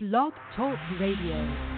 Blog Talk Radio.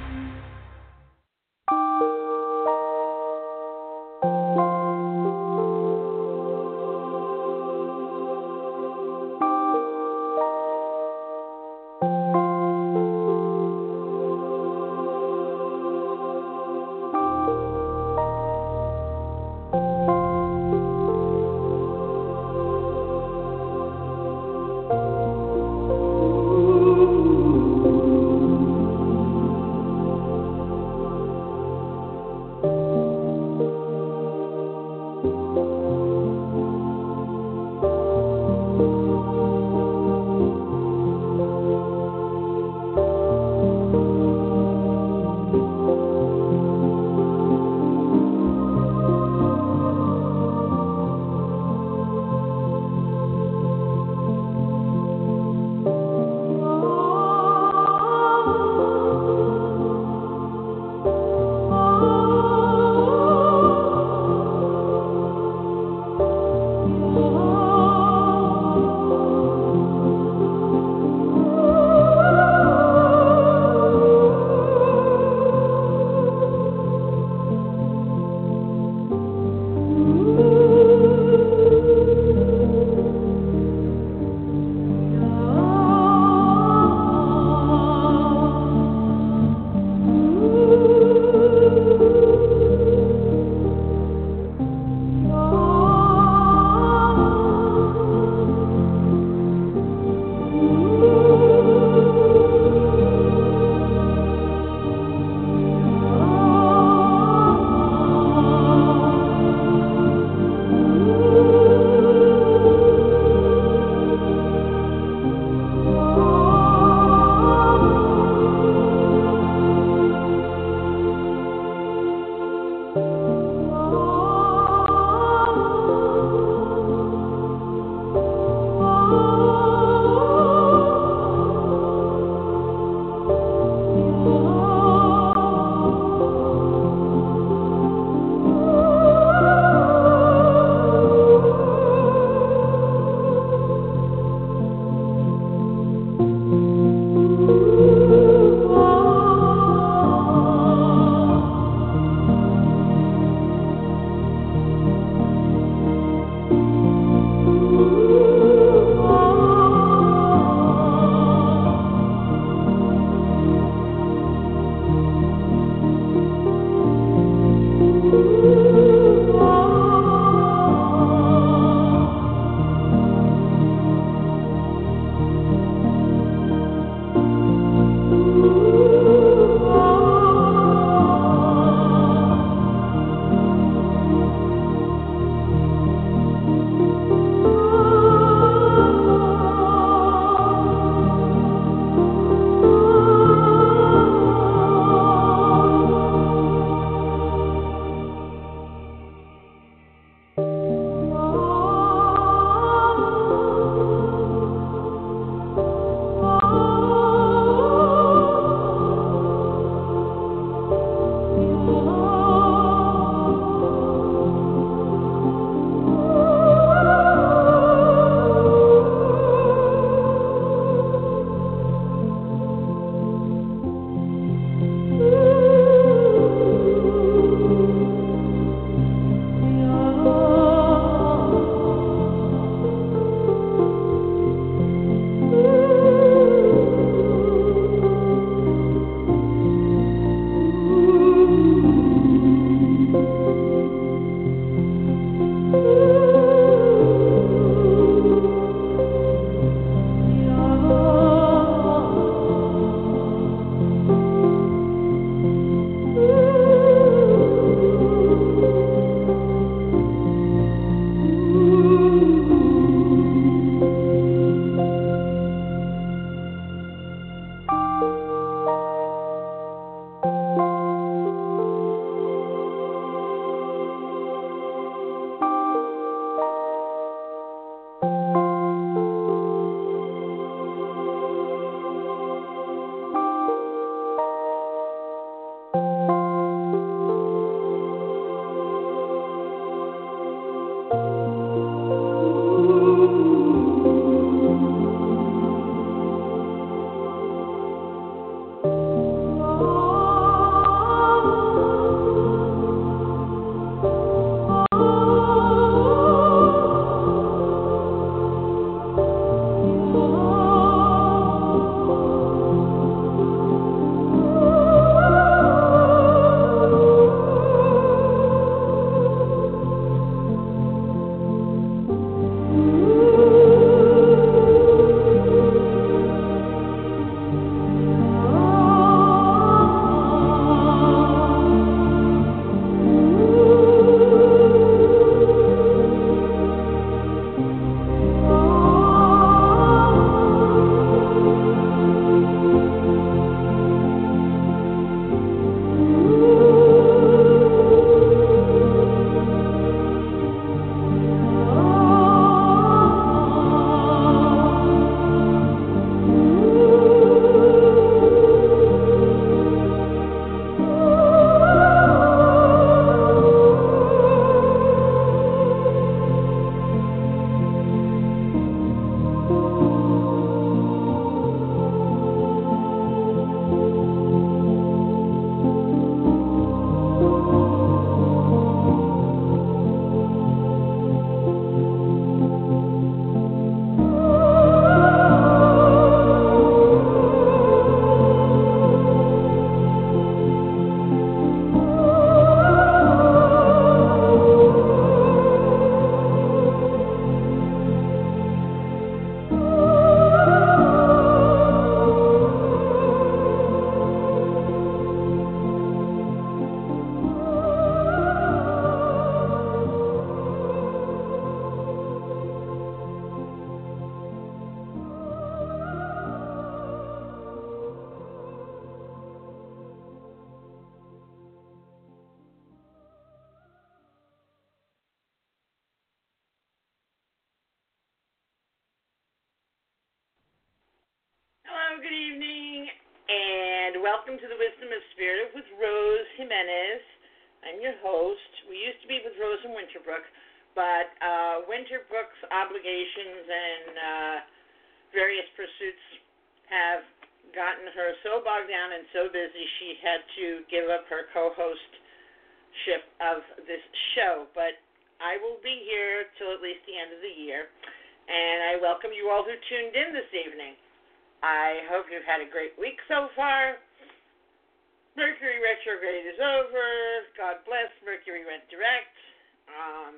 Um,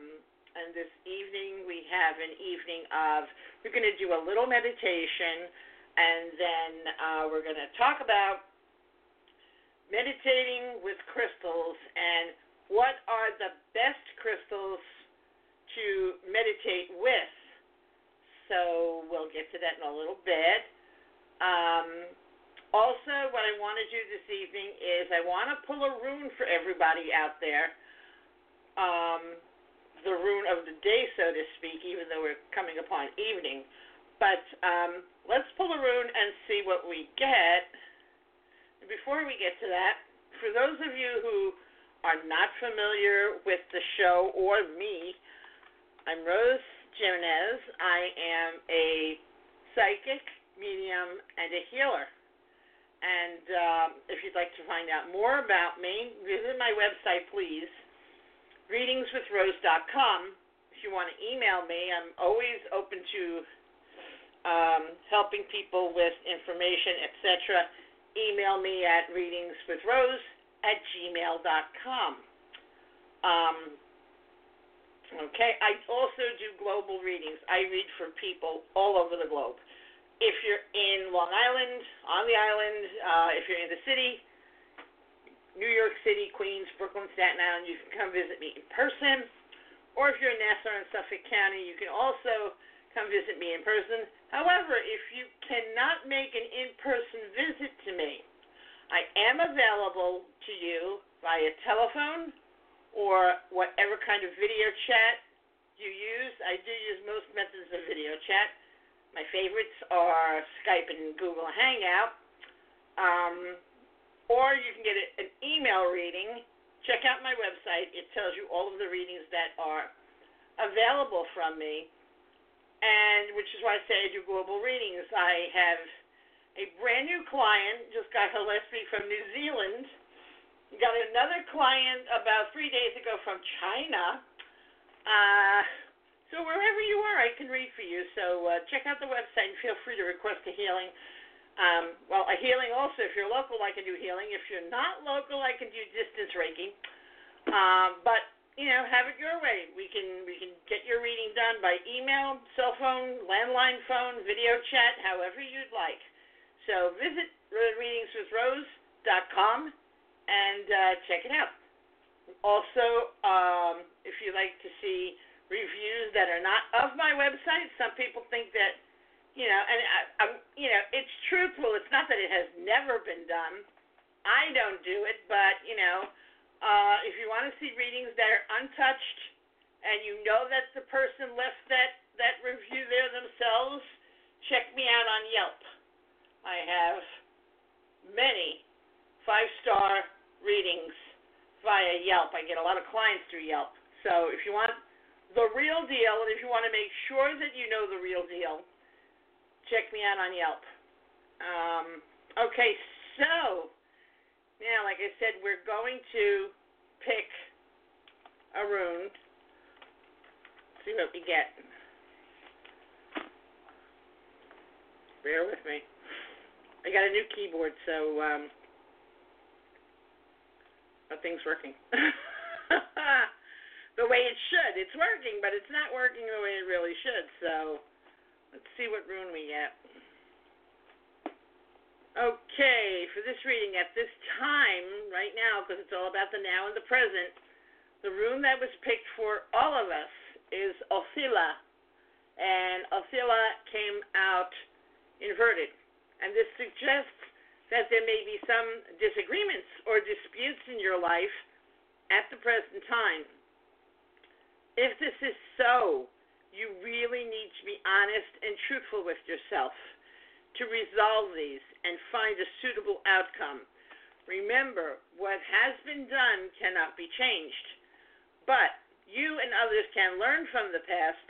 and this evening we have an evening of, we're going to do a little meditation, and then uh, we're going to talk about meditating with crystals and what are the best crystals to meditate with. So we'll get to that in a little bit. Um, also, what I want to do this evening is I want to pull a rune for everybody out there. Um, the rune of the day, so to speak, even though we're coming upon evening. But um, let's pull a rune and see what we get. Before we get to that, for those of you who are not familiar with the show or me, I'm Rose Jimenez. I am a psychic medium, and a healer. And um, if you'd like to find out more about me, visit my website, please, readingswithrose.com. If you want to email me, I'm always open to um, helping people with information, etc. Email me at readingswithrose at gmail.com. Um, okay, I also do global readings. I read for people all over the globe if you're in Long Island, on the island, uh, if you're in the city, New York City, Queens, Brooklyn, Staten Island, you can come visit me in person. Or if you're in Nassau and Suffolk County, you can also come visit me in person. However, if you cannot make an in person visit to me, I am available to you via telephone or whatever kind of video chat you use. I do use most methods of video chat. My favorites are Skype and Google Hangout. Um, or you can get an email reading. Check out my website. It tells you all of the readings that are available from me. And which is why I say I do global readings. I have a brand new client, just got her last week from New Zealand. Got another client about three days ago from China. Uh, so wherever you are, I can read for you. So uh, check out the website and feel free to request a healing. Um, well, a healing also. If you're local, I can do healing. If you're not local, I can do distance Reiki. Um, but you know, have it your way. We can we can get your reading done by email, cell phone, landline phone, video chat, however you'd like. So visit readingswithrose.com and uh, check it out. Also, um, if you'd like to see reviews that are not of my website. Some people think that, you know, and I, I'm, you know, it's truthful. It's not that it has never been done. I don't do it, but you know, uh, if you want to see readings that are untouched, and you know that the person left that that review there themselves, check me out on Yelp. I have many five star readings via Yelp. I get a lot of clients through Yelp. So if you want the real deal, and if you want to make sure that you know the real deal, check me out on Yelp. Um, okay, so now, like I said, we're going to pick a rune. See what we get. Bear with me. I got a new keyboard, so um, nothing's working. the way it should. It's working, but it's not working the way it really should. So let's see what rune we get. Okay, for this reading at this time, right now, because it's all about the now and the present, the rune that was picked for all of us is Othila. And Othila came out inverted. And this suggests that there may be some disagreements or disputes in your life at the present time if this is so, you really need to be honest and truthful with yourself. to resolve these and find a suitable outcome. Remember, what has been done cannot be changed. But you and others can learn from the past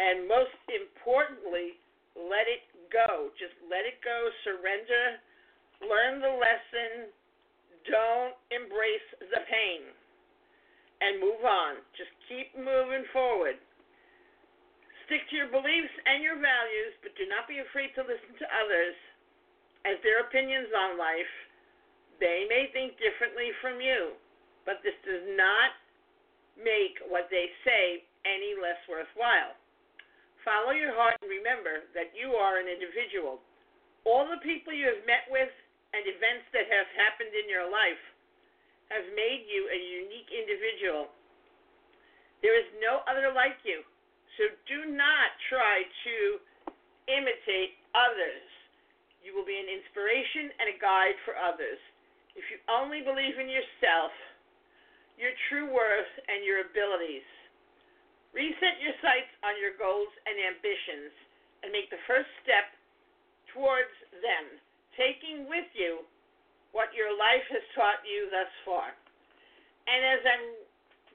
and, most importantly, let it go. Just let it go, surrender, learn the lesson, don't embrace the pain, and move on. Just keep moving forward. Stick to your beliefs and your values, but do not be afraid to listen to others as their opinions on life. They may think differently from you, but this does not make what they say any less worthwhile. Follow your heart and remember that you are an individual. All the people you have met with and events that have happened in your life have made you a unique individual. There is no other like you. So do not try to imitate others. You will be an inspiration and a guide for others. If you only believe in yourself, your true worth, and your abilities, reset your sights on your goals and ambitions and make the first step towards them, taking with you what your life has taught you thus far. And as I'm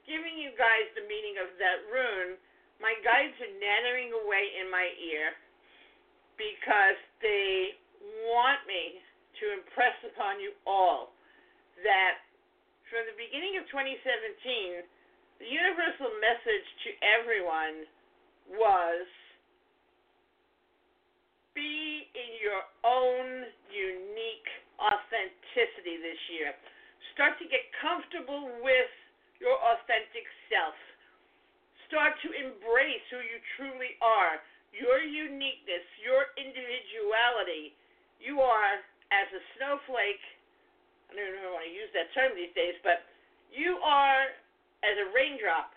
giving you guys the meaning of that rune, my guides are nattering away in my ear because they want me to impress upon you all that from the beginning of 2017, the universal message to everyone was be in your own unique authenticity this year. Start to get comfortable with your authentic self start to embrace who you truly are, your uniqueness, your individuality. You are, as a snowflake, I don't even want to use that term these days, but you are, as a raindrop,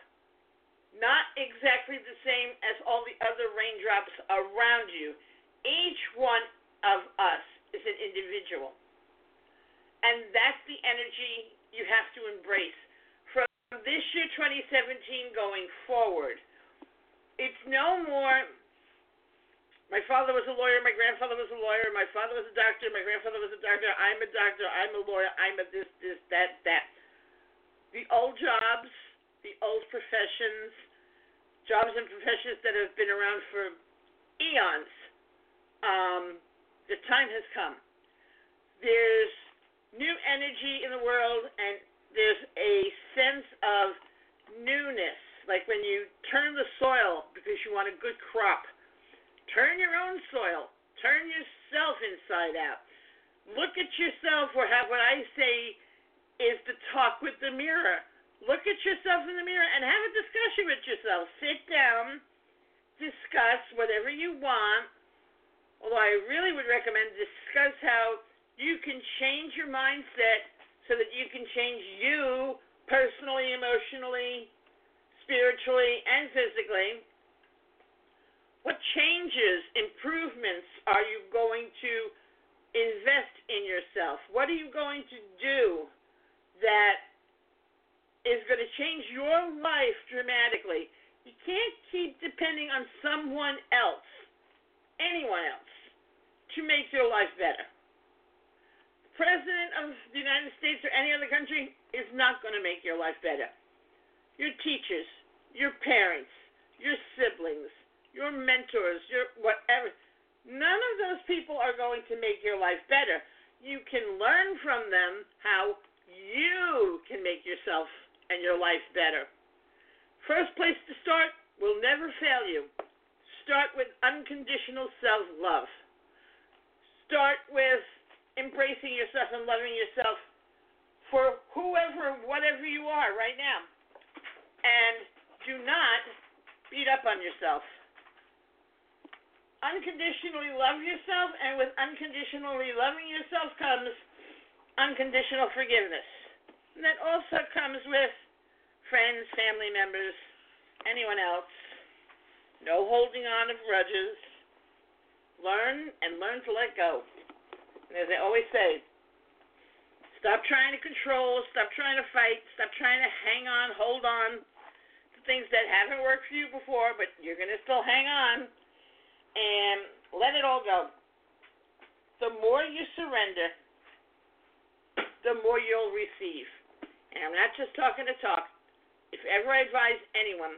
not exactly the same as all the other raindrops around you. Each one of us is an individual. And that's the energy you have to embrace this year, 2017, going forward, it's no more. My father was a lawyer. My grandfather was a lawyer. My father was a doctor. My grandfather was a doctor. I'm a doctor. I'm a lawyer. I'm a this, this, that, that. The old jobs, the old professions, jobs and professions that have been around for eons. Um, the time has come. There's new energy in the world, and there's a sense of newness, like when you turn the soil because you want a good crop. Turn your own soil. Turn yourself inside out. Look at yourself, or have what I say is the talk with the mirror. Look at yourself in the mirror and have a discussion with yourself. Sit down, discuss whatever you want. Although I really would recommend discuss how you can change your mindset so that you can change you personally, emotionally, spiritually, and physically. What changes, improvements are you going to invest in yourself? What are you going to do that is going to change your life dramatically? You can't keep depending on someone else, anyone else, to make your life better president of the United States or any other country is not going to make your life better. Your teachers, your parents, your siblings, your mentors, your whatever. None of those people are going to make your life better. You can learn from them how you can make yourself and your life better. First place to start will never fail you. Start with unconditional self love. Start with embracing yourself and loving yourself for whoever, whatever you are right now. And do not beat up on yourself. Unconditionally love yourself, and with unconditionally loving yourself comes unconditional forgiveness. And that also comes with friends, family members, anyone else. No holding on of grudges. Learn and learn to let go. As I always say, stop trying to control, stop trying to fight, stop trying to hang on, hold on to things that haven't worked for you before, but you're going to still hang on, and let it all go. the more you surrender, the more you'll receive. And I'm not just talking to talk. If ever I advise anyone,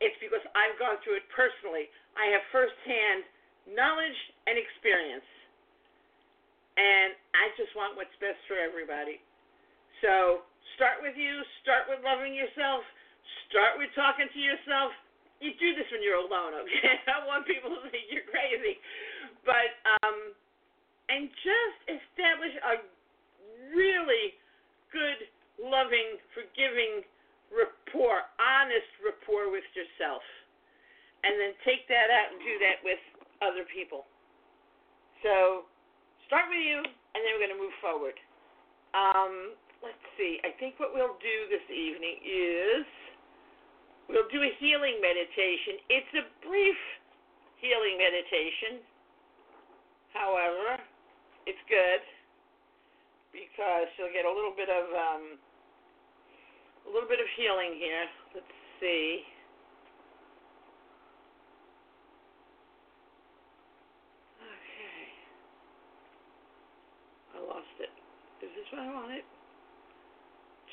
it's because I've gone through it personally. I have firsthand knowledge and experience. And I just want what's best for everybody. So start with you, start with loving yourself, start with talking to yourself. You do this when you're alone, okay? I want people to think you're crazy. But um and just establish a really good, loving, forgiving rapport, honest rapport with yourself. And then take that out and do that with other people. So start with you, and then we're going to move forward. Um, let's see. I think what we'll do this evening is we'll do a healing meditation. It's a brief healing meditation. However, it's good because you'll get a little bit of um, a little bit of healing here. Let's see. Okay. I lost it. This what I wanted?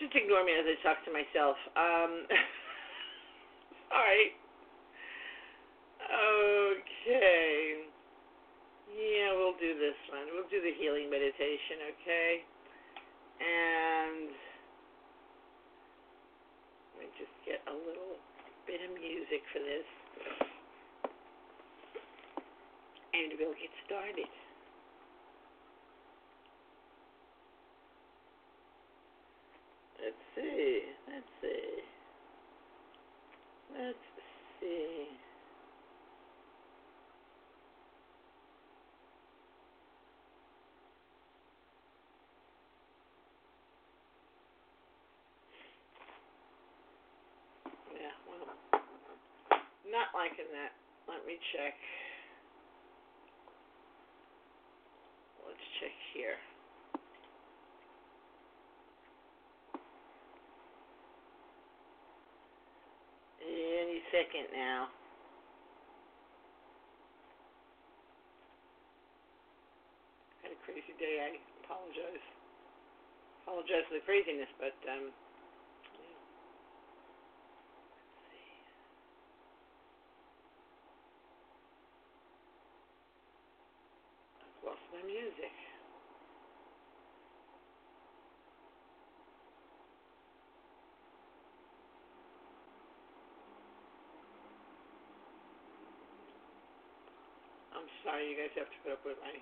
Just ignore me as I talk to myself. Um, sorry. Okay. Yeah, we'll do this one. We'll do the healing meditation, okay? And let me just get a little bit of music for this. And we'll get started. Let's see. Let's see. Let's see. Yeah, well, not liking that. Let me check. Let's check here. Any second now. Had a crazy day. I apologize. Apologize for the craziness, but um, yeah. Let's see. I've lost my music. I'm sorry you guys have to put up with my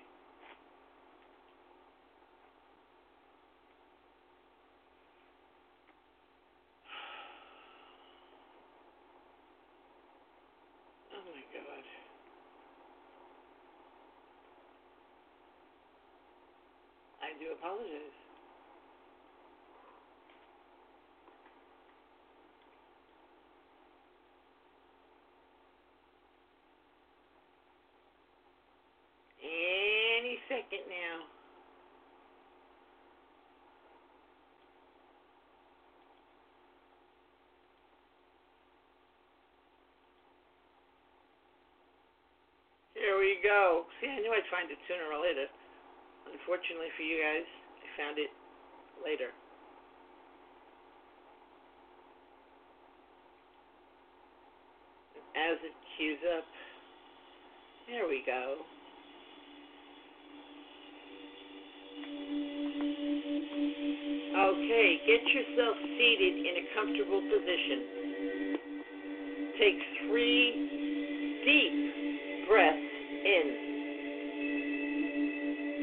Oh my god. I do apologize. Any second now. Here we go. See, I knew I'd find it sooner or later. Unfortunately for you guys, I found it later. As it queues up, there we go. Okay, get yourself seated in a comfortable position. Take three deep breaths in.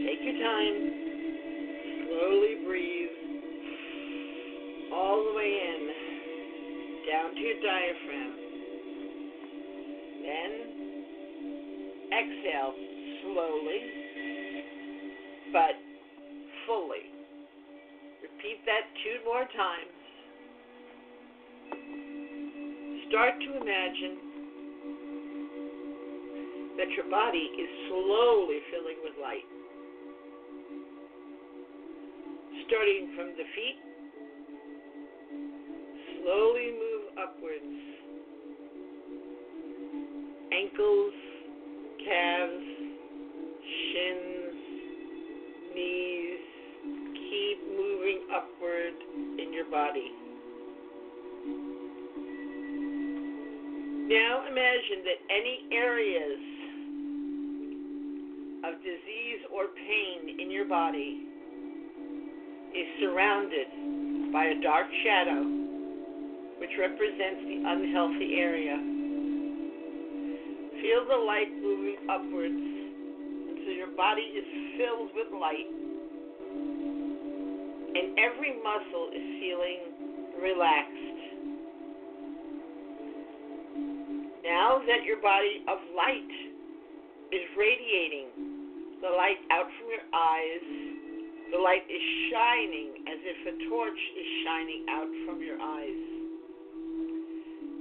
Take your time. Slowly breathe all the way in, down to your diaphragm. Then exhale slowly, but fully. Repeat that two more times. Start to imagine that your body is slowly filling with light. Starting from the feet, slowly move upwards. Ankles, calves, body. Now imagine that any areas of disease or pain in your body is surrounded by a dark shadow which represents the unhealthy area. Feel the light moving upwards until your body is filled with light and every muscle is feeling relaxed. Now that your body of light is radiating the light out from your eyes, the light is shining as if a torch is shining out from your eyes.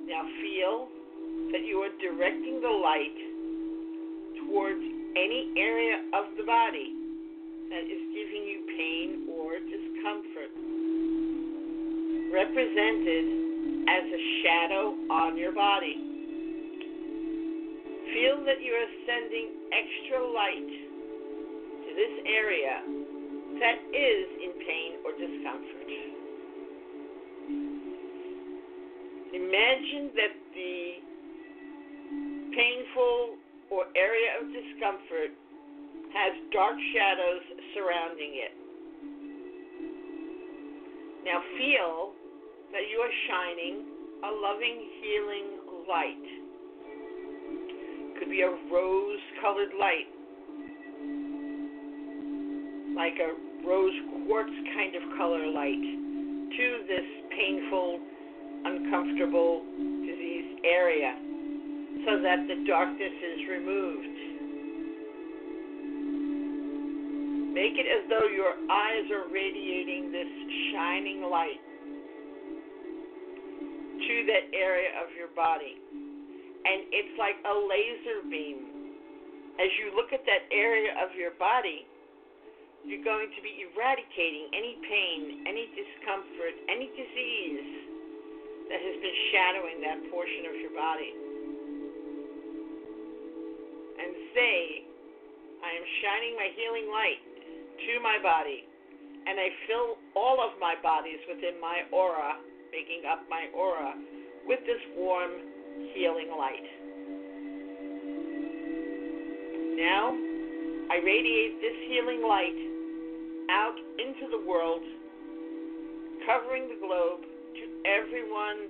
Now feel that you are directing the light towards any area of the body that is giving you pain represented as a shadow on your body. Feel that you are sending extra light to this area that is in pain or discomfort. Imagine that the painful or area of discomfort has dark shadows surrounding it. Now feel that you are shining a loving, healing light. Could be a rose colored light, like a rose quartz kind of color light, to this painful, uncomfortable, diseased area so that the darkness is removed. Make it as though your eyes are radiating this shining light that area of your body. And it's like a laser beam. As you look at that area of your body, you're going to be eradicating any pain, any discomfort, any disease that has been shadowing that portion of your body. And say, I am shining my healing light to my body, and I fill all of my bodies within my aura, making up my aura, with this warm, healing light. Now, I radiate this healing light out into the world, covering the globe to everyone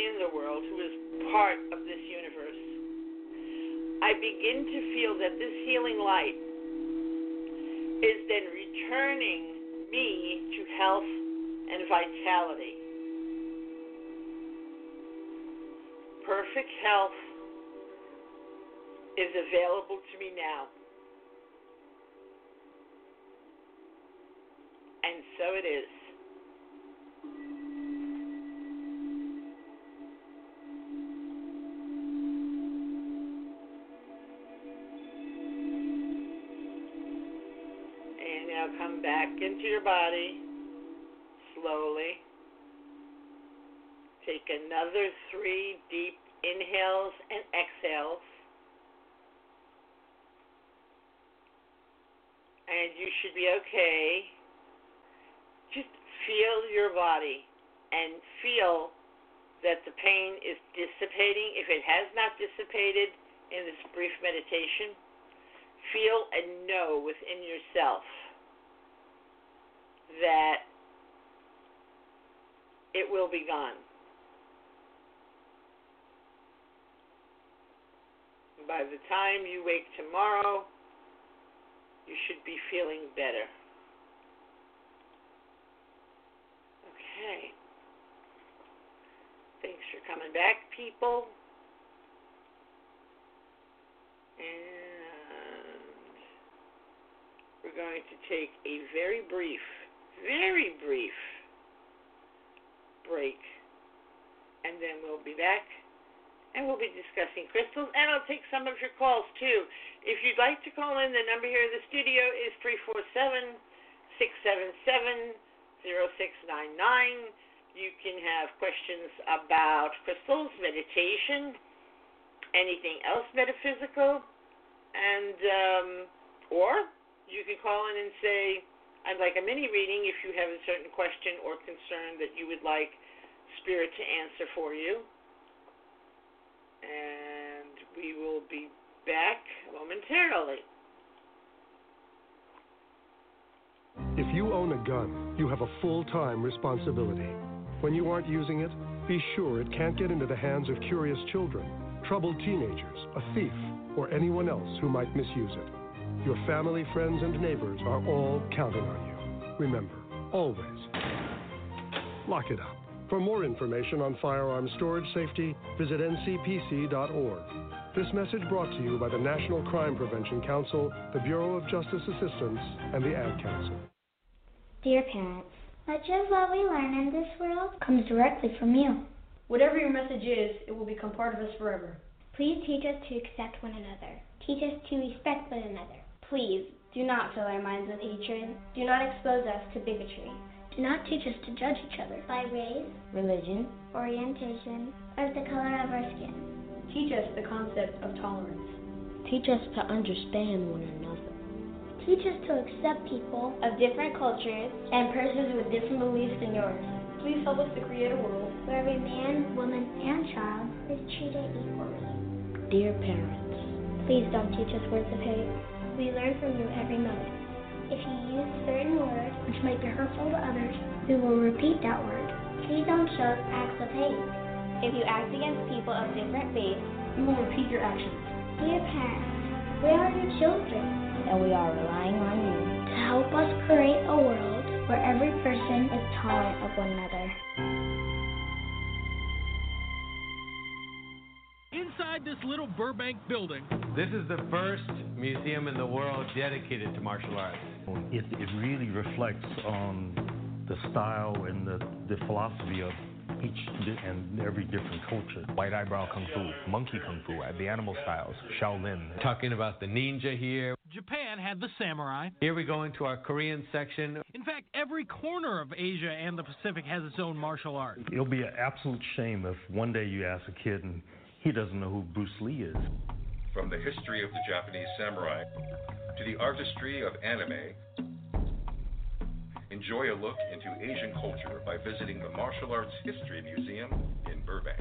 in the world who is part of this universe. I begin to feel that this healing light is then returning me to health and vitality. Perfect health is available to me now. And so it is. And now come back into your body Take another three deep inhales and exhales. And you should be okay. Just feel your body and feel that the pain is dissipating. If it has not dissipated in this brief meditation, feel and know within yourself that it will be gone. By the time you wake tomorrow, you should be feeling better. Okay. Thanks for coming back, people. And we're going to take a very brief, very brief break. And then we'll be back and we'll be discussing crystals, and I'll take some of your calls too. If you'd like to call in, the number here in the studio is three four seven six seven seven zero six nine nine. You can have questions about crystals, meditation, anything else metaphysical, and um, or you can call in and say, I'd like a mini reading if you have a certain question or concern that you would like Spirit to answer for you. And we will be back momentarily. If you own a gun, you have a full time responsibility. When you aren't using it, be sure it can't get into the hands of curious children, troubled teenagers, a thief, or anyone else who might misuse it. Your family, friends, and neighbors are all counting on you. Remember, always lock it up. For more information on firearm storage safety, visit ncpc.org. This message brought to you by the National Crime Prevention Council, the Bureau of Justice Assistance, and the Ad Council. Dear parents, much of what we learn in this world comes directly from you. Whatever your message is, it will become part of us forever. Please teach us to accept one another. Teach us to respect one another. Please do not fill our minds with hatred. Do not expose us to bigotry. Do not teach us to judge each other by race, religion, orientation, or the color of our skin. Teach us the concept of tolerance. Teach us to understand one another. Teach us to accept people of different cultures and persons with different beliefs than yours. Please help us to create a world where every man, woman, and child is treated equally. Dear parents, please don't teach us words of hate. We learn from you every moment. If you use certain words which might be hurtful to others, we will repeat that word. Please don't show acts of hate. If you act against people of different faiths, we will repeat your actions. Dear parents, we are your children, and we are relying on you to help us create a world where every person is tolerant of one another. Inside this little Burbank building, this is the first museum in the world dedicated to martial arts. It, it really reflects on the style and the, the philosophy of each and every different culture. White eyebrow kung fu, monkey kung fu, uh, the animal styles, Shaolin. Talking about the ninja here. Japan had the samurai. Here we go into our Korean section. In fact, every corner of Asia and the Pacific has its own martial art. It'll be an absolute shame if one day you ask a kid and he doesn't know who Bruce Lee is. From the history of the Japanese samurai to the artistry of anime, enjoy a look into Asian culture by visiting the Martial Arts History Museum in Burbank.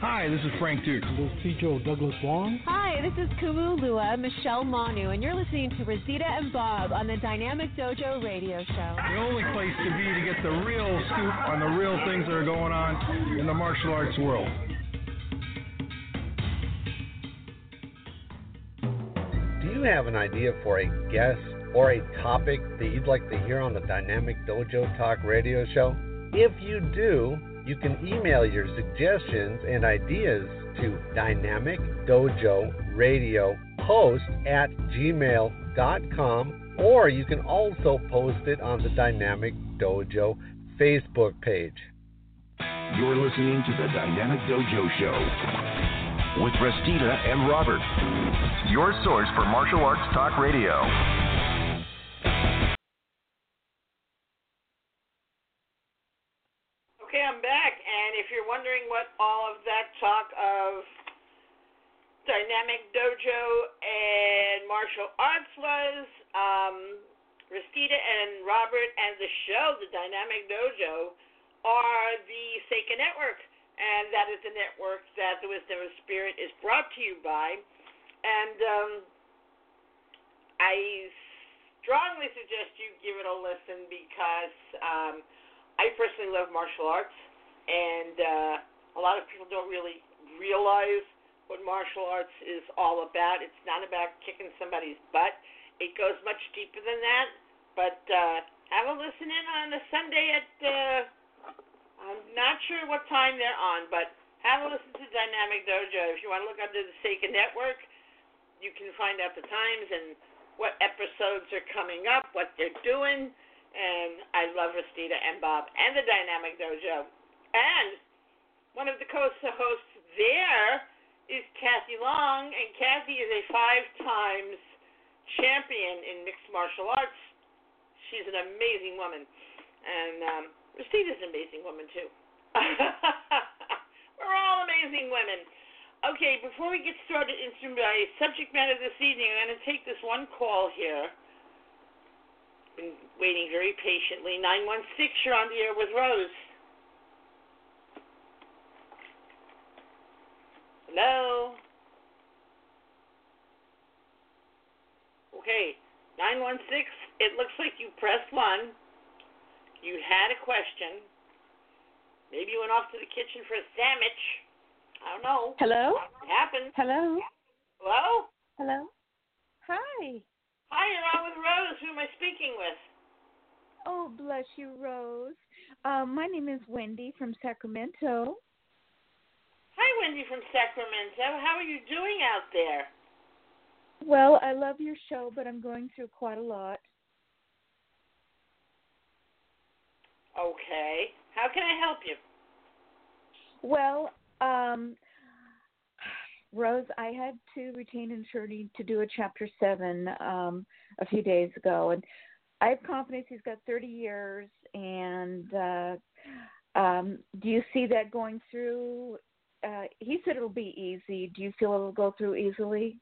Hi, this is Frank Dux. This is Joe Douglas Wong. Hi, this is Kumulua Michelle Manu, and you're listening to Rosita and Bob on the Dynamic Dojo Radio Show. The only place to be to get the real scoop on the real things that are going on in the martial arts world. You have an idea for a guest or a topic that you'd like to hear on the Dynamic Dojo Talk Radio Show? If you do, you can email your suggestions and ideas to Dynamic Dojo Radio Host at gmail.com or you can also post it on the Dynamic Dojo Facebook page. You're listening to the Dynamic Dojo Show with Restita and Robert, your source for martial arts talk radio. Okay, I'm back, and if you're wondering what all of that talk of dynamic dojo and martial arts was, um, Restita and Robert and the show, the Dynamic Dojo, are the Seika Network, and that is the network that the Wisdom of Spirit is brought to you by. And um, I strongly suggest you give it a listen because. Um, I personally love martial arts, and uh, a lot of people don't really realize what martial arts is all about. It's not about kicking somebody's butt. It goes much deeper than that. But uh, have a listen in on a Sunday at uh, I'm not sure what time they're on, but have a listen to Dynamic Dojo. If you want to look under the Seika Network, you can find out the times and what episodes are coming up, what they're doing and I love Restita and Bob and the Dynamic Dojo. And one of the co-hosts there is Kathy Long, and Kathy is a five times champion in mixed martial arts. She's an amazing woman, and um, Restita's an amazing woman too. We're all amazing women. okay, before we get started into my subject matter this evening, I'm going to take this one call here. Been waiting very patiently. 916, you're on the air with Rose. Hello? Okay, 916, it looks like you pressed one. You had a question. Maybe you went off to the kitchen for a sandwich. I don't know. Hello? It happens. Hello? Hello? Hello? Hi. Hi, you're on with Rose. Who am I speaking with? Oh, bless you, Rose. Um, my name is Wendy from Sacramento. Hi, Wendy from Sacramento. How are you doing out there? Well, I love your show, but I'm going through quite a lot. Okay. How can I help you? Well, um, Rose, I had to retain an attorney to do a Chapter 7 um, a few days ago, and I have confidence he's got 30 years. And uh, um, do you see that going through? Uh, he said it'll be easy. Do you feel it'll go through easily?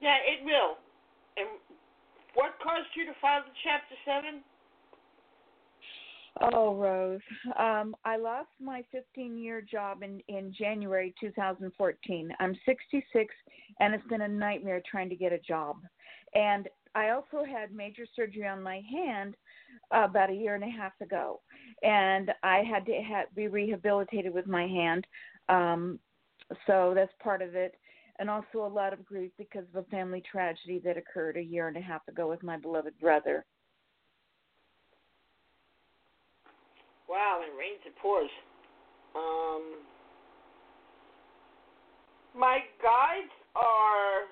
Yeah, it will. And what caused you to file the Chapter 7? Oh, Rose, um, I lost my 15 year job in, in January 2014. I'm 66, and it's been a nightmare trying to get a job. And I also had major surgery on my hand about a year and a half ago, and I had to ha- be rehabilitated with my hand. Um, so that's part of it. And also a lot of grief because of a family tragedy that occurred a year and a half ago with my beloved brother. Wow, it rains and pours. Um, my guides are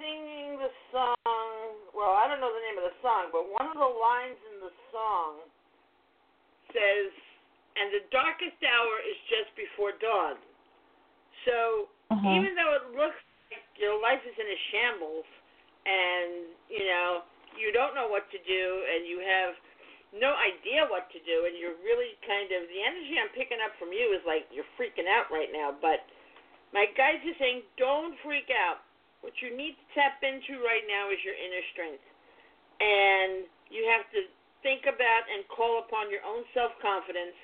singing the song. Well, I don't know the name of the song, but one of the lines in the song says, "And the darkest hour is just before dawn." So uh-huh. even though it looks like your life is in a shambles, and you know you don't know what to do, and you have no idea what to do, and you're really kind of the energy I'm picking up from you is like you're freaking out right now. But my guides are saying, don't freak out. What you need to tap into right now is your inner strength, and you have to think about and call upon your own self confidence,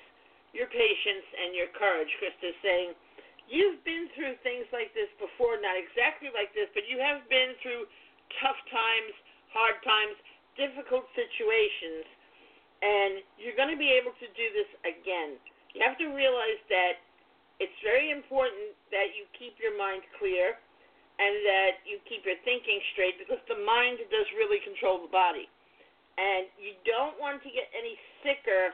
your patience, and your courage. Krista's saying. You've been through things like this before, not exactly like this, but you have been through tough times, hard times, difficult situations and you're going to be able to do this again. You have to realize that it's very important that you keep your mind clear and that you keep your thinking straight because the mind does really control the body. And you don't want to get any sicker,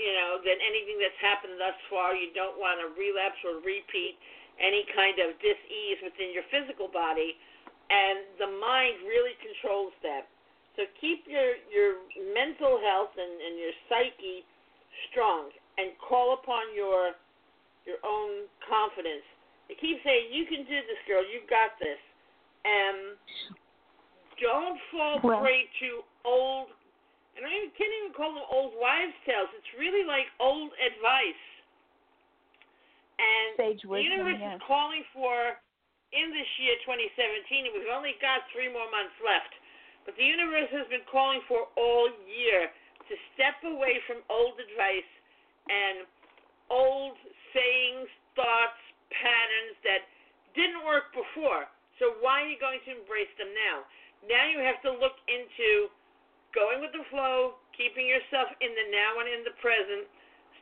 you know, than anything that's happened thus far. You don't want to relapse or repeat any kind of dis-ease within your physical body. And the mind really controls that. So keep your your mental health and, and your psyche strong and call upon your your own confidence. They keep saying, You can do this, girl, You've got this. And don't fall well, prey to old and I can't even call them old wives' tales. It's really like old advice. And Sage the universe yes. is calling for in this year 2017, and we've only got three more months left but the universe has been calling for all year to step away from old advice and old sayings, thoughts, patterns that didn't work before. So why are you going to embrace them now? Now you have to look into going with the flow, keeping yourself in the now and in the present.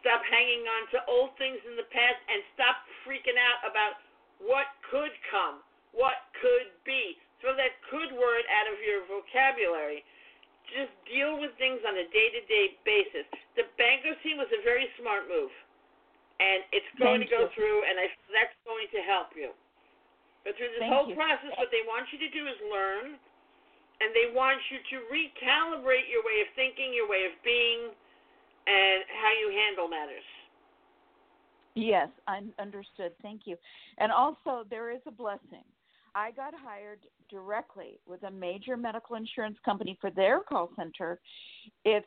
Stop hanging on to old things in the past and stop freaking out about what could come, what could be. Throw that could word out of your vocabulary. Just deal with things on a day to day basis. The bankruptcy was a very smart move. And it's going Thank to go you. through, and I, that's going to help you. But through this Thank whole you. process, what they want you to do is learn, and they want you to recalibrate your way of thinking, your way of being, and how you handle matters. Yes, I understood. Thank you. And also, there is a blessing. I got hired directly with a major medical insurance company for their call center. It's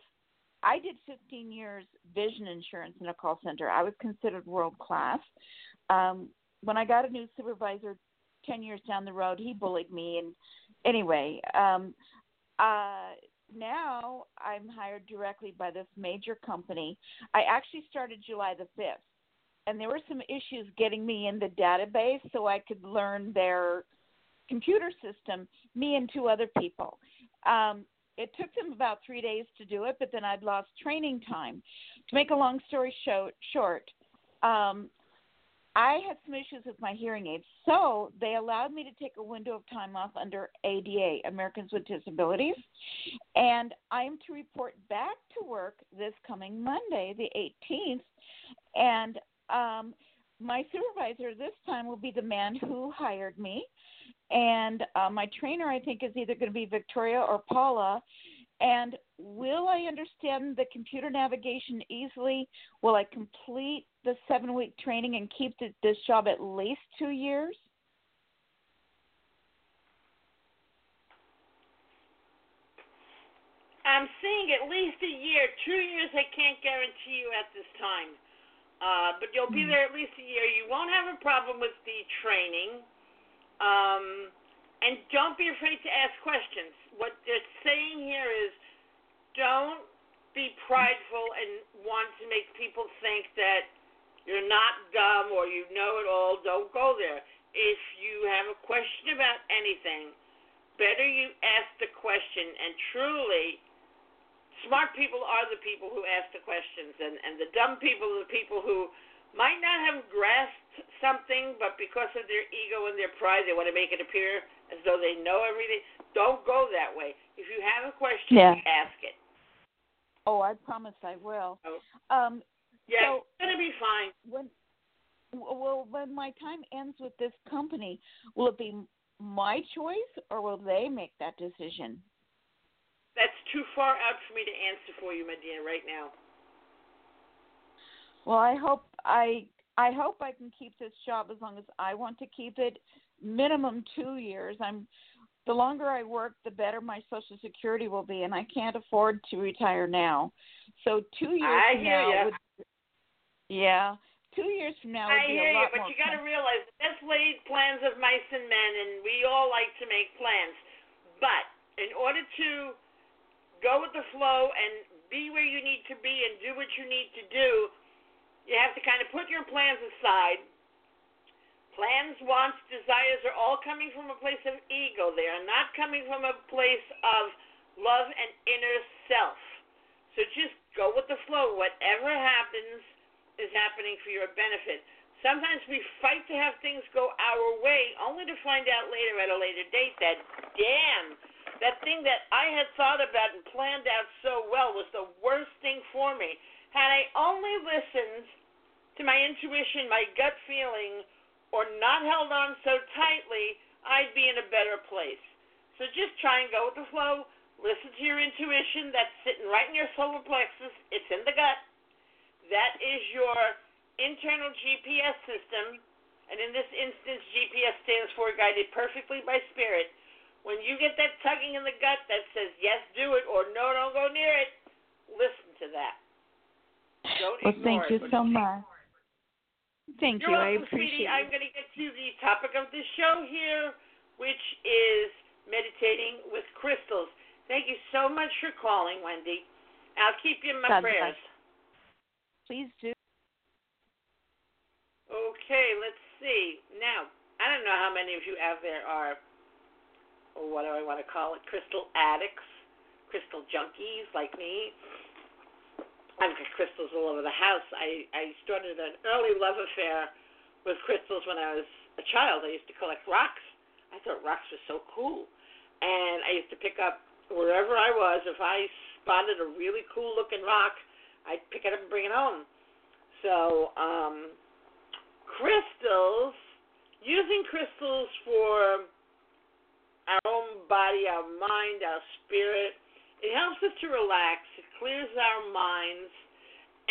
I did 15 years vision insurance in a call center. I was considered world class. Um, when I got a new supervisor 10 years down the road, he bullied me. And anyway, um, uh, now I'm hired directly by this major company. I actually started July the 5th, and there were some issues getting me in the database so I could learn their computer system, me and two other people. Um, it took them about three days to do it, but then I'd lost training time. To make a long story short, um, I had some issues with my hearing aids, so they allowed me to take a window of time off under ADA, Americans with Disabilities, and I am to report back to work this coming Monday, the 18th, and um, my supervisor this time will be the man who hired me, and uh, my trainer I think is either going to be Victoria or Paula, and will I understand the computer navigation easily? Will I complete the seven week training and keep the, this job at least two years? I'm seeing at least a year. Two years I can't guarantee you at this time. Uh, but you'll be hmm. there at least a year. You won't have a problem with the training. Um, and don't be afraid to ask questions. What they're saying here is don't be prideful and want to make people think that you're not dumb or you know it all. Don't go there. If you have a question about anything, better you ask the question. And truly, smart people are the people who ask the questions, and, and the dumb people are the people who might not have grasped something, but because of their ego and their pride, they want to make it appear as though they know everything. Don't go that way. If you have a question, yeah. ask it. Oh, I promise I will. Oh. Um, yeah, so it's gonna be fine. When well, when my time ends with this company, will it be my choice or will they make that decision? That's too far out for me to answer for you, my dear, right now. Well, I hope I I hope I can keep this job as long as I want to keep it. Minimum two years. I'm the longer I work, the better my Social Security will be, and I can't afford to retire now. So two years I from hear now, you. would, yeah, two years from now would I hear you, but you got to realize that's laid plans of mice and men, and we all like to make plans. But in order to go with the flow and be where you need to be and do what you need to do, you have to kind of put your plans aside Plans, wants, desires are all coming from a place of ego. They are not coming from a place of love and inner self. So just go with the flow. Whatever happens is happening for your benefit. Sometimes we fight to have things go our way, only to find out later at a later date that, damn, that thing that I had thought about and planned out so well was the worst thing for me. Had I only listened to my intuition, my gut feeling, or not held on so tightly, I'd be in a better place. So just try and go with the flow. Listen to your intuition. That's sitting right in your solar plexus. It's in the gut. That is your internal GPS system. And in this instance, GPS stands for Guided Perfectly by Spirit. When you get that tugging in the gut that says, yes, do it, or no, don't go near it, listen to that. Don't well, thank you it, so much. Thank You're you. welcome, I appreciate sweetie. it. I'm going to get to the topic of the show here, which is meditating with crystals. Thank you so much for calling, Wendy. I'll keep you in my God prayers. Bless. Please do. Okay, let's see. Now, I don't know how many of you out there are, what do I want to call it, crystal addicts, crystal junkies like me. I've got crystals all over the house. I, I started an early love affair with crystals when I was a child. I used to collect rocks. I thought rocks were so cool. And I used to pick up wherever I was. If I spotted a really cool looking rock, I'd pick it up and bring it home. So, um, crystals, using crystals for our own body, our mind, our spirit, it helps us to relax, it clears our minds,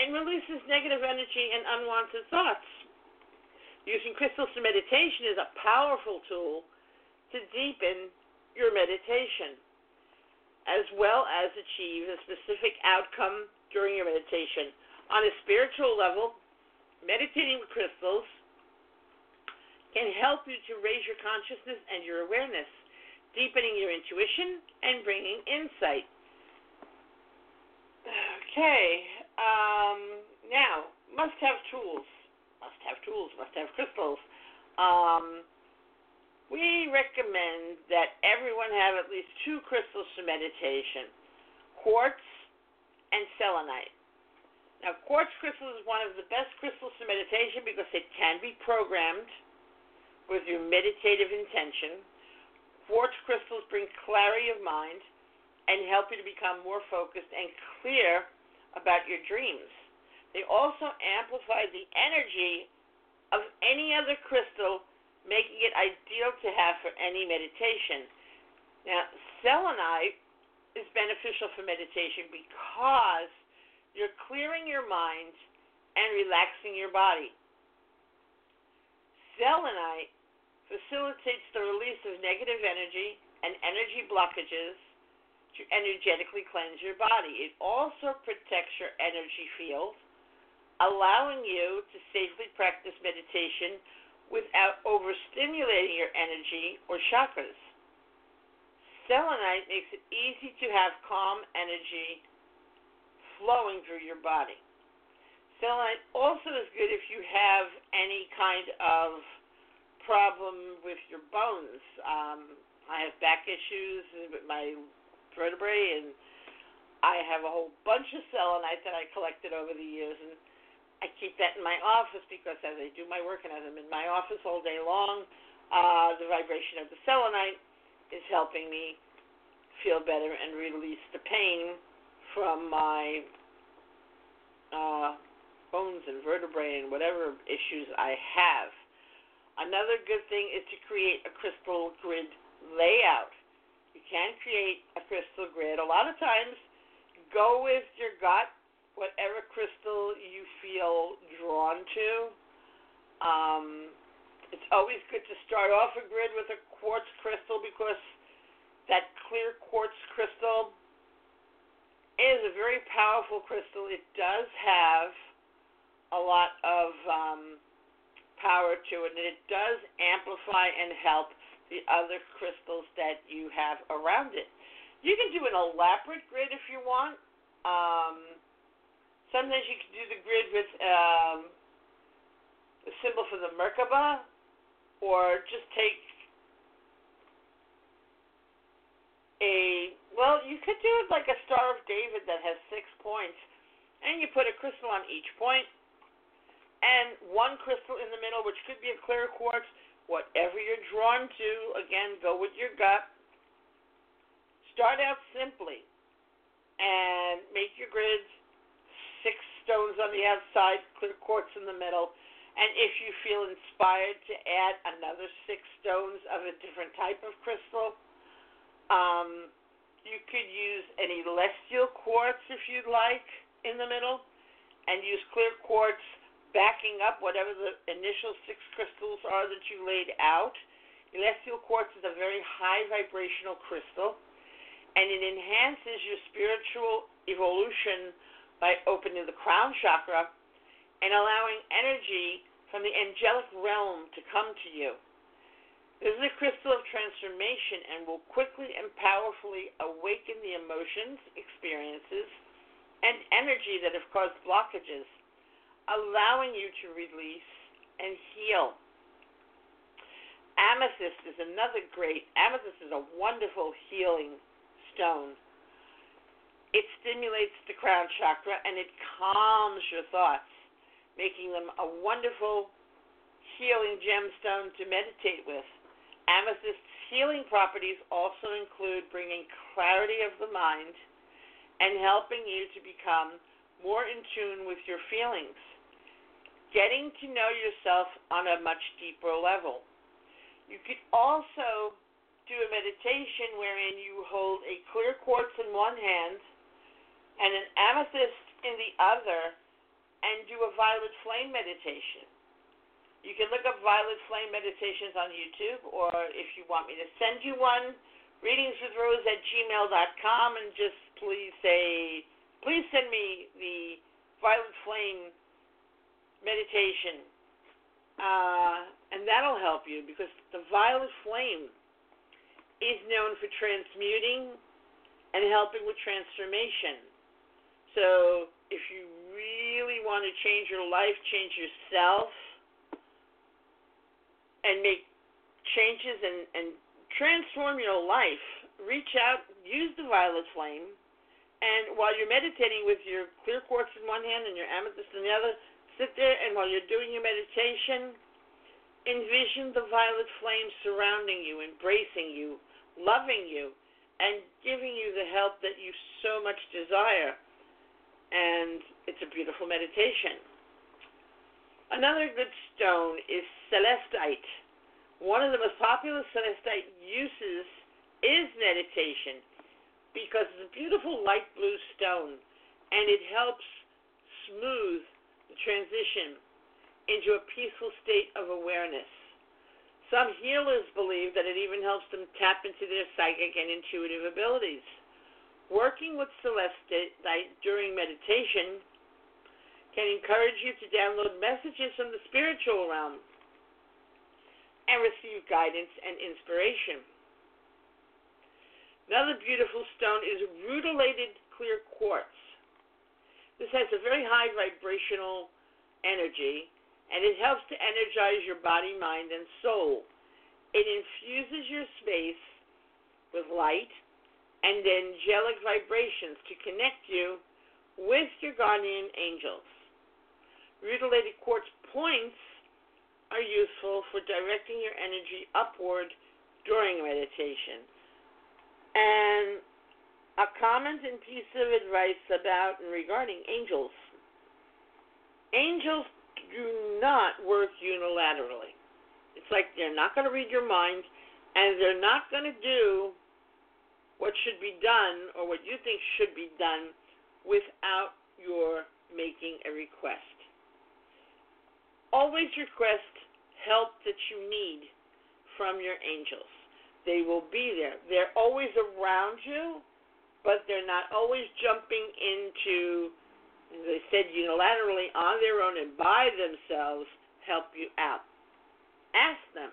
and releases negative energy and unwanted thoughts. Using crystals for meditation is a powerful tool to deepen your meditation, as well as achieve a specific outcome during your meditation. On a spiritual level, meditating with crystals can help you to raise your consciousness and your awareness, deepening your intuition and bringing insight. Okay, um, now, must have tools. Must have tools, must have crystals. Um, we recommend that everyone have at least two crystals for meditation quartz and selenite. Now, quartz crystal is one of the best crystals for meditation because it can be programmed with your meditative intention. Quartz crystals bring clarity of mind and help you to become more focused and clear about your dreams. They also amplify the energy of any other crystal making it ideal to have for any meditation. Now, selenite is beneficial for meditation because you're clearing your mind and relaxing your body. Selenite facilitates the release of negative energy and energy blockages to energetically cleanse your body. It also protects your energy field, allowing you to safely practice meditation without overstimulating your energy or chakras. Selenite makes it easy to have calm energy flowing through your body. Selenite also is good if you have any kind of problem with your bones. Um, I have back issues with my vertebrae, and I have a whole bunch of selenite that I collected over the years, and I keep that in my office because as I do my work and as I'm in my office all day long, uh, the vibration of the selenite is helping me feel better and release the pain from my uh, bones and vertebrae and whatever issues I have. Another good thing is to create a crystal grid layout. Can create a crystal grid. A lot of times, go with your gut whatever crystal you feel drawn to. Um, it's always good to start off a grid with a quartz crystal because that clear quartz crystal is a very powerful crystal. It does have a lot of um, power to it, and it does amplify and help the other crystals that you have around it. You can do an elaborate grid if you want. Um, Sometimes you can do the grid with um, a symbol for the Merkaba, or just take a well, you could do it like a Star of David that has six points, and you put a crystal on each point, and one crystal in the middle, which could be a clear quartz. Whatever you're drawn to, again, go with your gut. Start out simply, and make your grids six stones on the outside, clear quartz in the middle. And if you feel inspired to add another six stones of a different type of crystal, um, you could use an celestial quartz if you'd like in the middle, and use clear quartz backing up whatever the initial six crystals are that you laid out. Celestial quartz is a very high vibrational crystal, and it enhances your spiritual evolution by opening the crown chakra and allowing energy from the angelic realm to come to you. This is a crystal of transformation and will quickly and powerfully awaken the emotions, experiences, and energy that have caused blockages, allowing you to release and heal. Amethyst is another great, amethyst is a wonderful healing stone it stimulates the crown chakra and it calms your thoughts, making them a wonderful healing gemstone to meditate with. Amethyst's healing properties also include bringing clarity of the mind and helping you to become more in tune with your feelings, getting to know yourself on a much deeper level. You could also do a meditation wherein you hold a clear quartz in one hand and an amethyst in the other and do a violet flame meditation. You can look up violet flame meditations on YouTube, or if you want me to send you one, readingswithrose at gmail.com, and just please say please send me the violet flame meditation, uh, and that'll help you because the violet flame is known for transmuting and helping with transformation. So if you really want to change your life, change yourself, and make changes and, and transform your life, reach out, use the violet flame, and while you're meditating with your clear quartz in one hand and your amethyst in the other, sit there and while you're doing your meditation, envision the violet flame surrounding you, embracing you, loving you, and giving you the help that you so much desire. And it's a beautiful meditation. Another good stone is celestite. One of the most popular celestite uses is meditation because it's a beautiful light blue stone and it helps smooth transition into a peaceful state of awareness. Some healers believe that it even helps them tap into their psychic and intuitive abilities. Working with celestite during meditation can encourage you to download messages from the spiritual realm and receive guidance and inspiration. Another beautiful stone is rutilated clear quartz. This has a very high vibrational energy and it helps to energize your body, mind, and soul. It infuses your space with light and angelic vibrations to connect you with your guardian angels. Rutilated quartz points are useful for directing your energy upward during meditation. And a comment and piece of advice about and regarding angels. Angels do not work unilaterally. It's like they're not going to read your mind and they're not going to do what should be done or what you think should be done without your making a request always request help that you need from your angels. They will be there. They're always around you, but they're not always jumping into, as I said, unilaterally on their own and by themselves help you out. Ask them.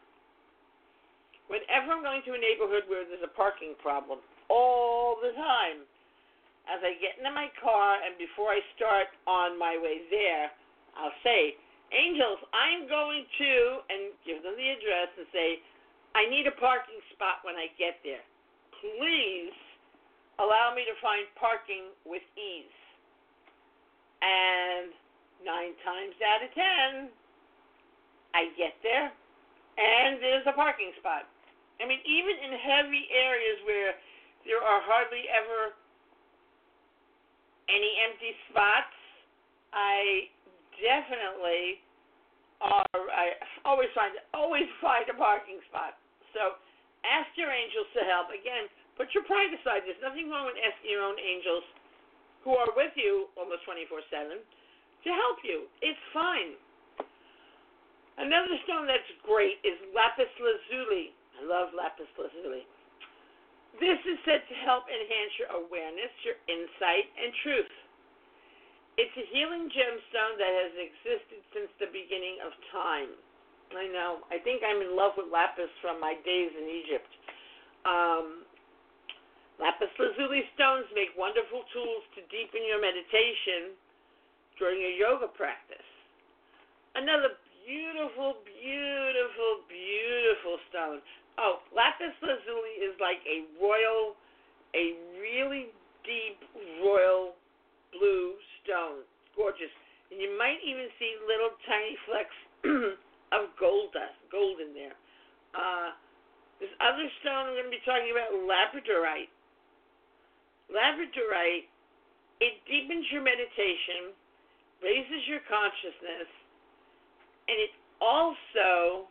Whenever I'm going to a neighborhood where there's a parking problem, all the time, as I get into my car and before I start on my way there, I'll say, Angels, I'm going to, and give them the address and say, I need a parking spot when I get there. Please allow me to find parking with ease. And nine times out of ten, I get there and there's a parking spot. I mean, even in heavy areas where there are hardly ever any empty spots, I definitely are I always find always find a parking spot. So ask your angels to help. Again, put your pride aside. There's nothing wrong with asking your own angels who are with you almost 24/7 to help you. It's fine. Another stone that's great is lapis lazuli. I love lapis lazuli. This is said to help enhance your awareness, your insight, and truth. It's a healing gemstone that has existed since the beginning of time. I know. I think I'm in love with lapis from my days in Egypt. Um, lazuli stones make wonderful tools to deepen your meditation during your yoga practice. Another beautiful, beautiful, beautiful stone. Oh, lapis lazuli is like a royal, a really deep royal blue stone. Gorgeous. And you might even see little tiny flecks of gold dust, gold in there. Uh, this other stone I'm going to be talking about, labradorite. Labradorite, it deepens your meditation, raises your consciousness, and it also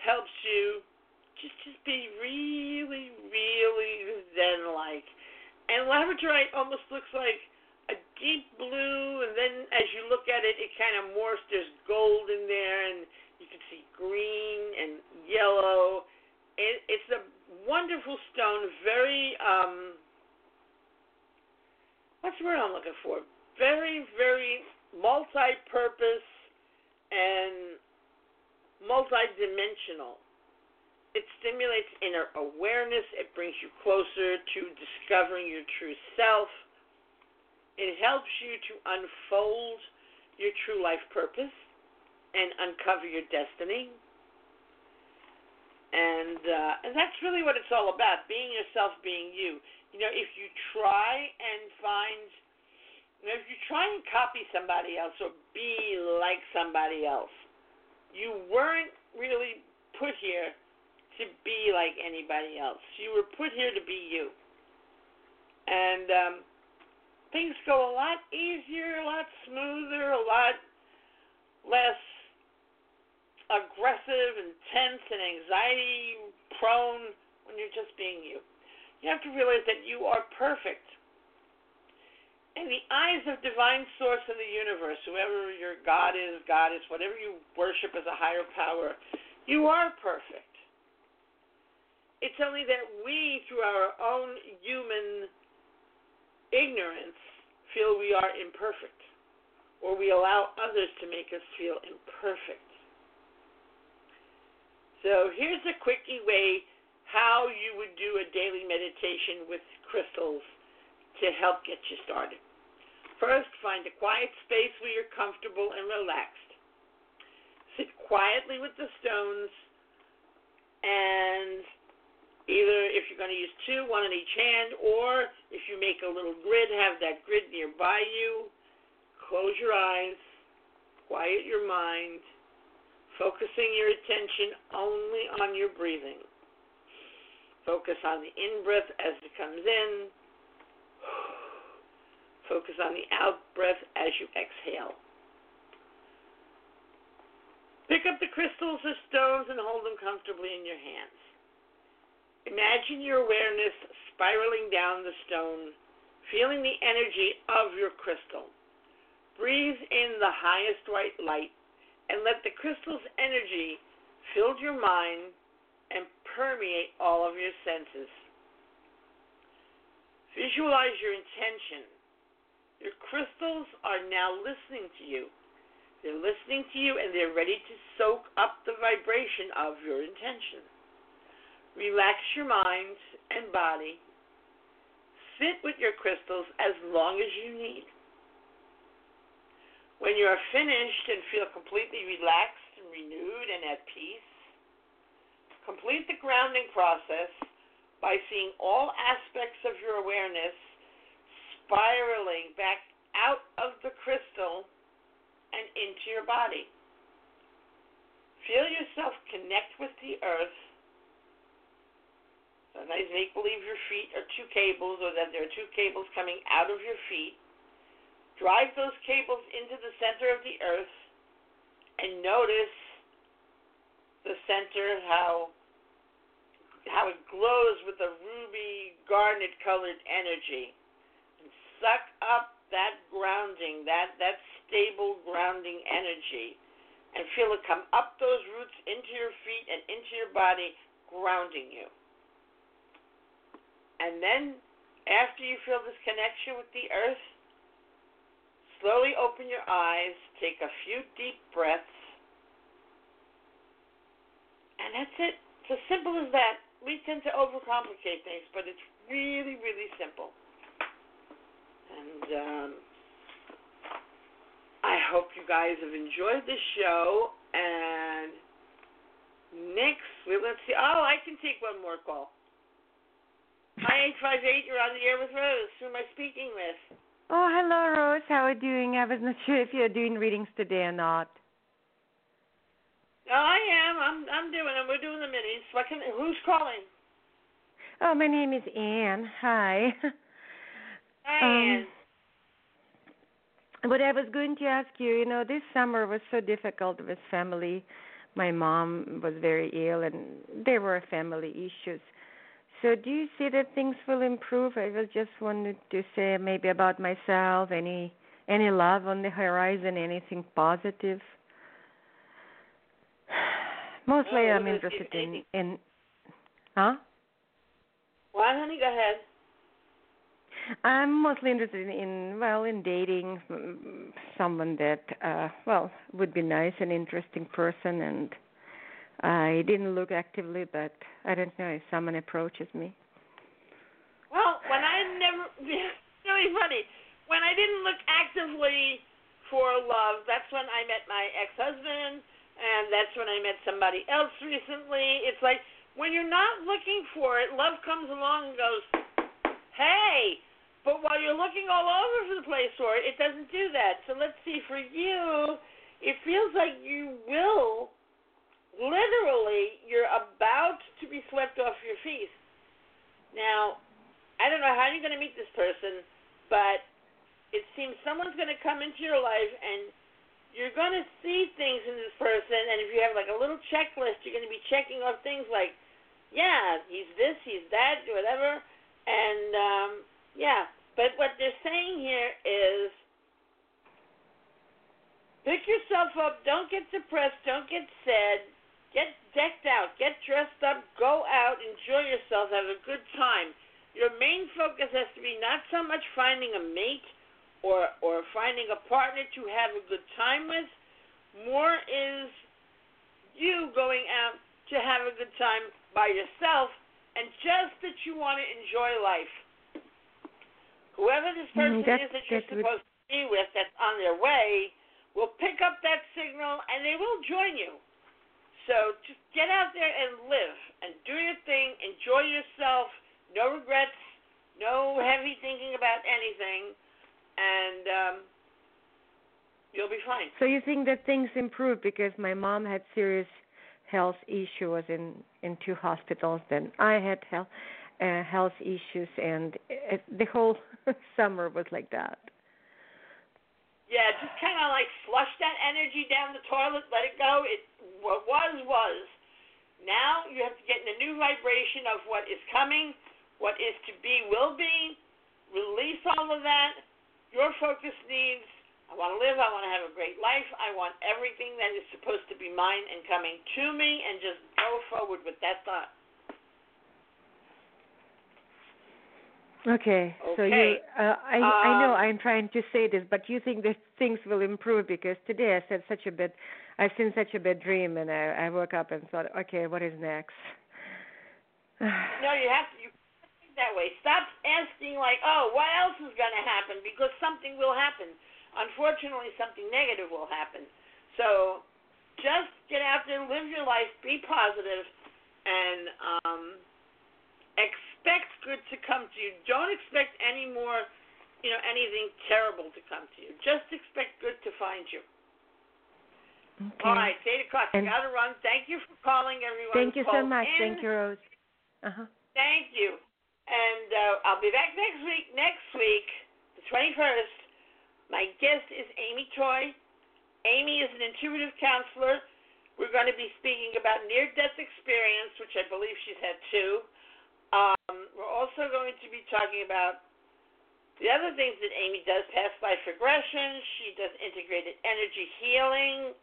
helps you just just be really, really zen-like. And labradorite almost looks like a deep blue, and then as you look at it, it kind of morphs. There's gold in there, and you can see green and yellow. It, it's a wonderful stone, very um, what's the word I'm looking for? Very, very multi-purpose and multi-dimensional. It stimulates inner awareness. It brings you closer to discovering your true self. It helps you to unfold your true life purpose and uncover your destiny. And uh, and that's really what it's all about: being yourself, being you. You know, if you try and find, you know, if you try and copy somebody else or be like somebody else, you weren't really put here to be like anybody else. You were put here to be you. And um, things go a lot easier, a lot smoother, a lot less aggressive and tense and anxiety prone when you're just being you. You have to realize that you are perfect. In the eyes of divine source in the universe, whoever your God is, goddess, whatever you worship as a higher power, you are perfect. It's only that we, through our own human ignorance, feel we are imperfect, or we allow others to make us feel imperfect. So here's a quickie way how you would do a daily meditation with crystals to help get you started. First, find a quiet space where you're comfortable and relaxed. Sit quietly with the stones and either if you're going to use two, one in each hand, or if you make a little grid, have that grid nearby you. Close your eyes, quiet your mind, focusing your attention only on your breathing. Focus on the in breath as it comes in. Focus on the out breath as you exhale. Pick up the crystals or stones and hold them comfortably in your hands. Imagine your awareness spiraling down the stone, feeling the energy of your crystal. Breathe in the highest white light and let the crystal's energy fill your mind and permeate all of your senses. Visualize your intention. Your crystals are now listening to you. They're listening to you and they're ready to soak up the vibration of your intention. Relax your mind and body. Sit with your crystals as long as you need. When you are finished and feel completely relaxed and renewed and at peace, complete the grounding process by seeing all aspects of your awareness spiraling back out of the crystal and into your body. Feel yourself connect with the earth Sometimes make believe your feet are two cables or that there are two cables coming out of your feet. Drive those cables into the center of the earth and notice the center how how it glows with a ruby garnet colored energy. And suck up that grounding, that that stable grounding energy and feel it come up those roots into your feet and into your body, grounding you. And then, after you feel this connection with the earth, slowly open your eyes, take a few deep breaths, and that's it. It's as simple as that. We tend to overcomplicate things, but it's really, really simple. And um, I hope you guys have enjoyed the show. And next, let's see. Oh, I can take one more call. Hi, 858, you're on the air with Rose. Who am I speaking with? Oh, hello, Rose. How are you doing? I was not sure if you're doing readings today or not. Oh, I am. I'm I'm doing them. We're doing the minis. What can, who's calling? Oh, my name is Anne. Hi. Hi, um, Anne. What I was going to ask you, you know, this summer was so difficult with family. My mom was very ill, and there were family issues. So, do you see that things will improve? I was just wanted to say maybe about myself. Any any love on the horizon? Anything positive? Mostly, I'm interested in in. Huh? What, honey? Go ahead. I'm mostly interested in well in dating mm, someone that uh well would be nice and interesting person and I didn't look actively but I don't know if someone approaches me. Well, when I never really funny. When I didn't look actively for love, that's when I met my ex-husband and that's when I met somebody else recently. It's like when you're not looking for it, love comes along and goes, "Hey, but while you're looking all over the place for it, it doesn't do that. So let's see, for you, it feels like you will, literally, you're about to be swept off your feet. Now, I don't know how you're going to meet this person, but it seems someone's going to come into your life and you're going to see things in this person. And if you have like a little checklist, you're going to be checking off things like, yeah, he's this, he's that, whatever. And, um, yeah, but what they're saying here is pick yourself up, don't get depressed, don't get sad, get decked out, get dressed up, go out, enjoy yourself, have a good time. Your main focus has to be not so much finding a mate or or finding a partner to have a good time with. More is you going out to have a good time by yourself and just that you want to enjoy life. Whoever this person mm, that, is that you're supposed to be with that's on their way will pick up that signal and they will join you. So just get out there and live and do your thing, enjoy yourself, no regrets, no heavy thinking about anything, and um, you'll be fine. So you think that things improved because my mom had serious health issues in in two hospitals then I had health uh, health issues, and it, the whole summer was like that. Yeah, just kind of like flush that energy down the toilet, let it go. It what was was. Now you have to get in a new vibration of what is coming, what is to be will be. Release all of that. Your focus needs. I want to live. I want to have a great life. I want everything that is supposed to be mine and coming to me, and just go forward with that thought. Okay, okay. so you, uh, I, um, I know uh, I'm trying to say this, but you think that things will improve because today I said such a bad, I've seen such a bad dream, and I, I woke up and thought, okay, what is next? no, you have to. That way. Stop asking like, oh, what else is going to happen? Because something will happen. Unfortunately, something negative will happen. So, just get out there, live your life, be positive, and um, expect good to come to you. Don't expect any more, you know, anything terrible to come to you. Just expect good to find you. Okay. All right, eight o'clock. I gotta run. Thank you for calling, everyone. Thank you so much. In. Thank you, Rose. Uh huh. Thank you. And uh, I'll be back next week. Next week, the twenty first. My guest is Amy Toy. Amy is an intuitive counselor. We're going to be speaking about near death experience, which I believe she's had two. Um, we're also going to be talking about the other things that Amy does past life regression. She does integrated energy healing.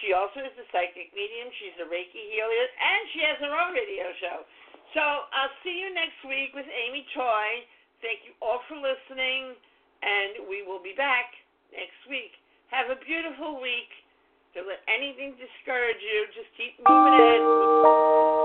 She also is a psychic medium. She's a Reiki healer, and she has her own radio show. So I'll see you next week with Amy Toy. Thank you all for listening, and we will be back next week. Have a beautiful week. Don't let anything discourage you. Just keep moving ahead.